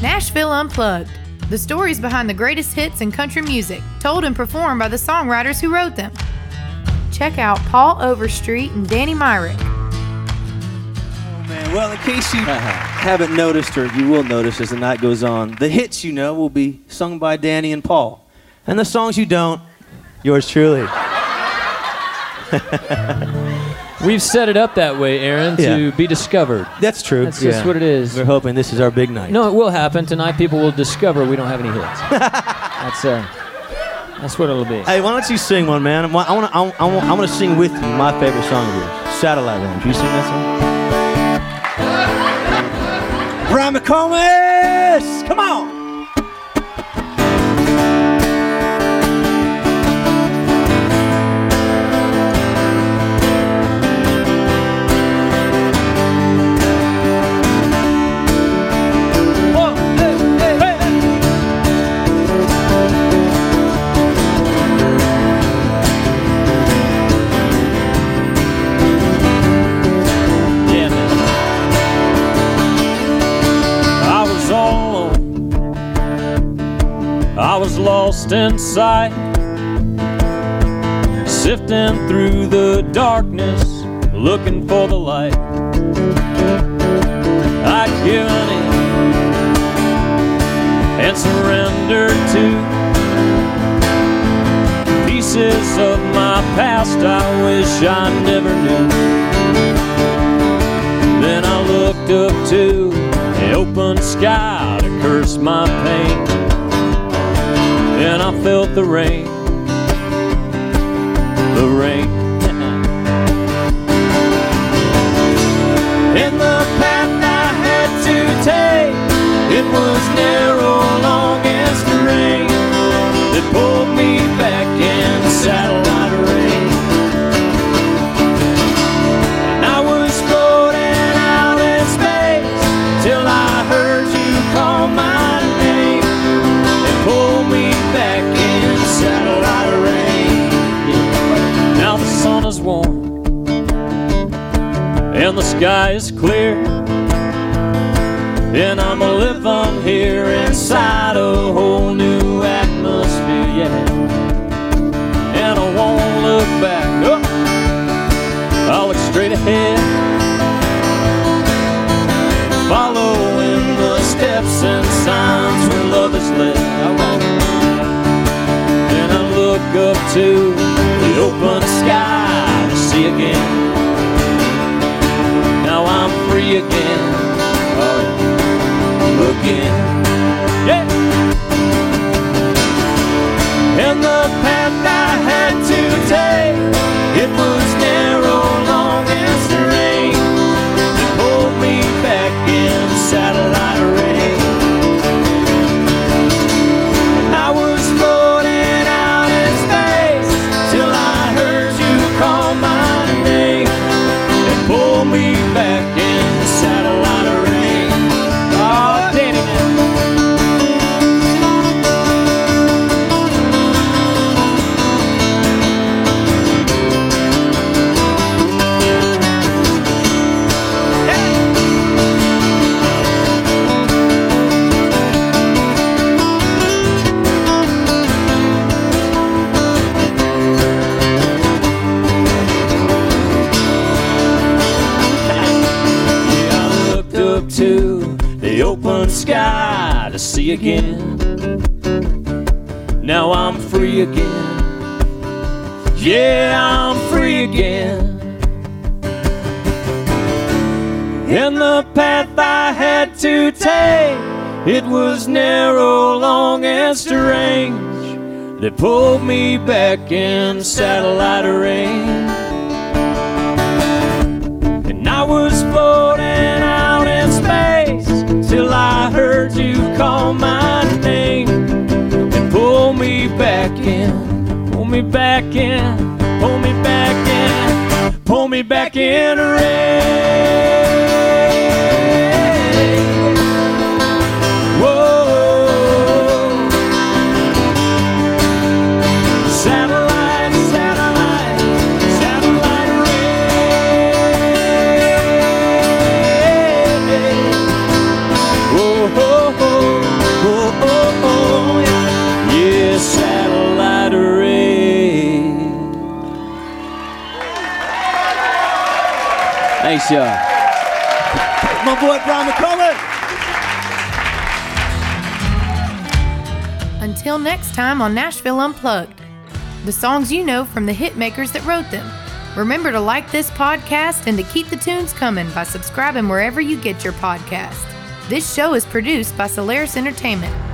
Nashville Unplugged. The stories behind the greatest hits in country music, told and performed by the songwriters who wrote them. Check out Paul Overstreet and Danny Myrick. Oh, man. Well, in case you uh-huh. haven't noticed, or you will notice as the night goes on, the hits you know will be sung by Danny and Paul. And the songs you don't, yours truly. We've set it up that way, Aaron, to Yeah. be discovered. That's true. That's just what it is. We're hoping this is our big night. No, it will happen tonight. People will discover we don't have any hits. that's uh, that's what it'll be. Hey, why don't you sing one, man? I want, I want, I want, I want to sing with you my favorite song of yours, "Satellite Rain." You sing that song? Brian McComas, come on. Was lost in sight. sifting through the darkness, looking for the light. I'd given in and surrendered to pieces of my past I wish I never knew. Then I looked up to the open sky to curse my pain. And I felt the rain, and the sky is clear. And I'm living here inside a whole new atmosphere, yeah. And I won't look back. Oh. I'll look straight ahead, following the steps and signs where love is led. I won't. And I look up to the open sky to see again. Again, oh, again. Yeah. And the path I had open sky to see again. Now I'm free again. Yeah, I'm free again. And the path I had to take, it was narrow, long, and strange. They pulled me back in satellite rain. And I was floating back in, pull me back in, pull me back in rain. Nice. My boy Brian McComas. Until next time on Nashville Unplugged, the songs you know from the hit makers that wrote them. Remember to like this podcast and to keep the tunes coming by subscribing wherever you get your podcast. This show is produced by Solaris Entertainment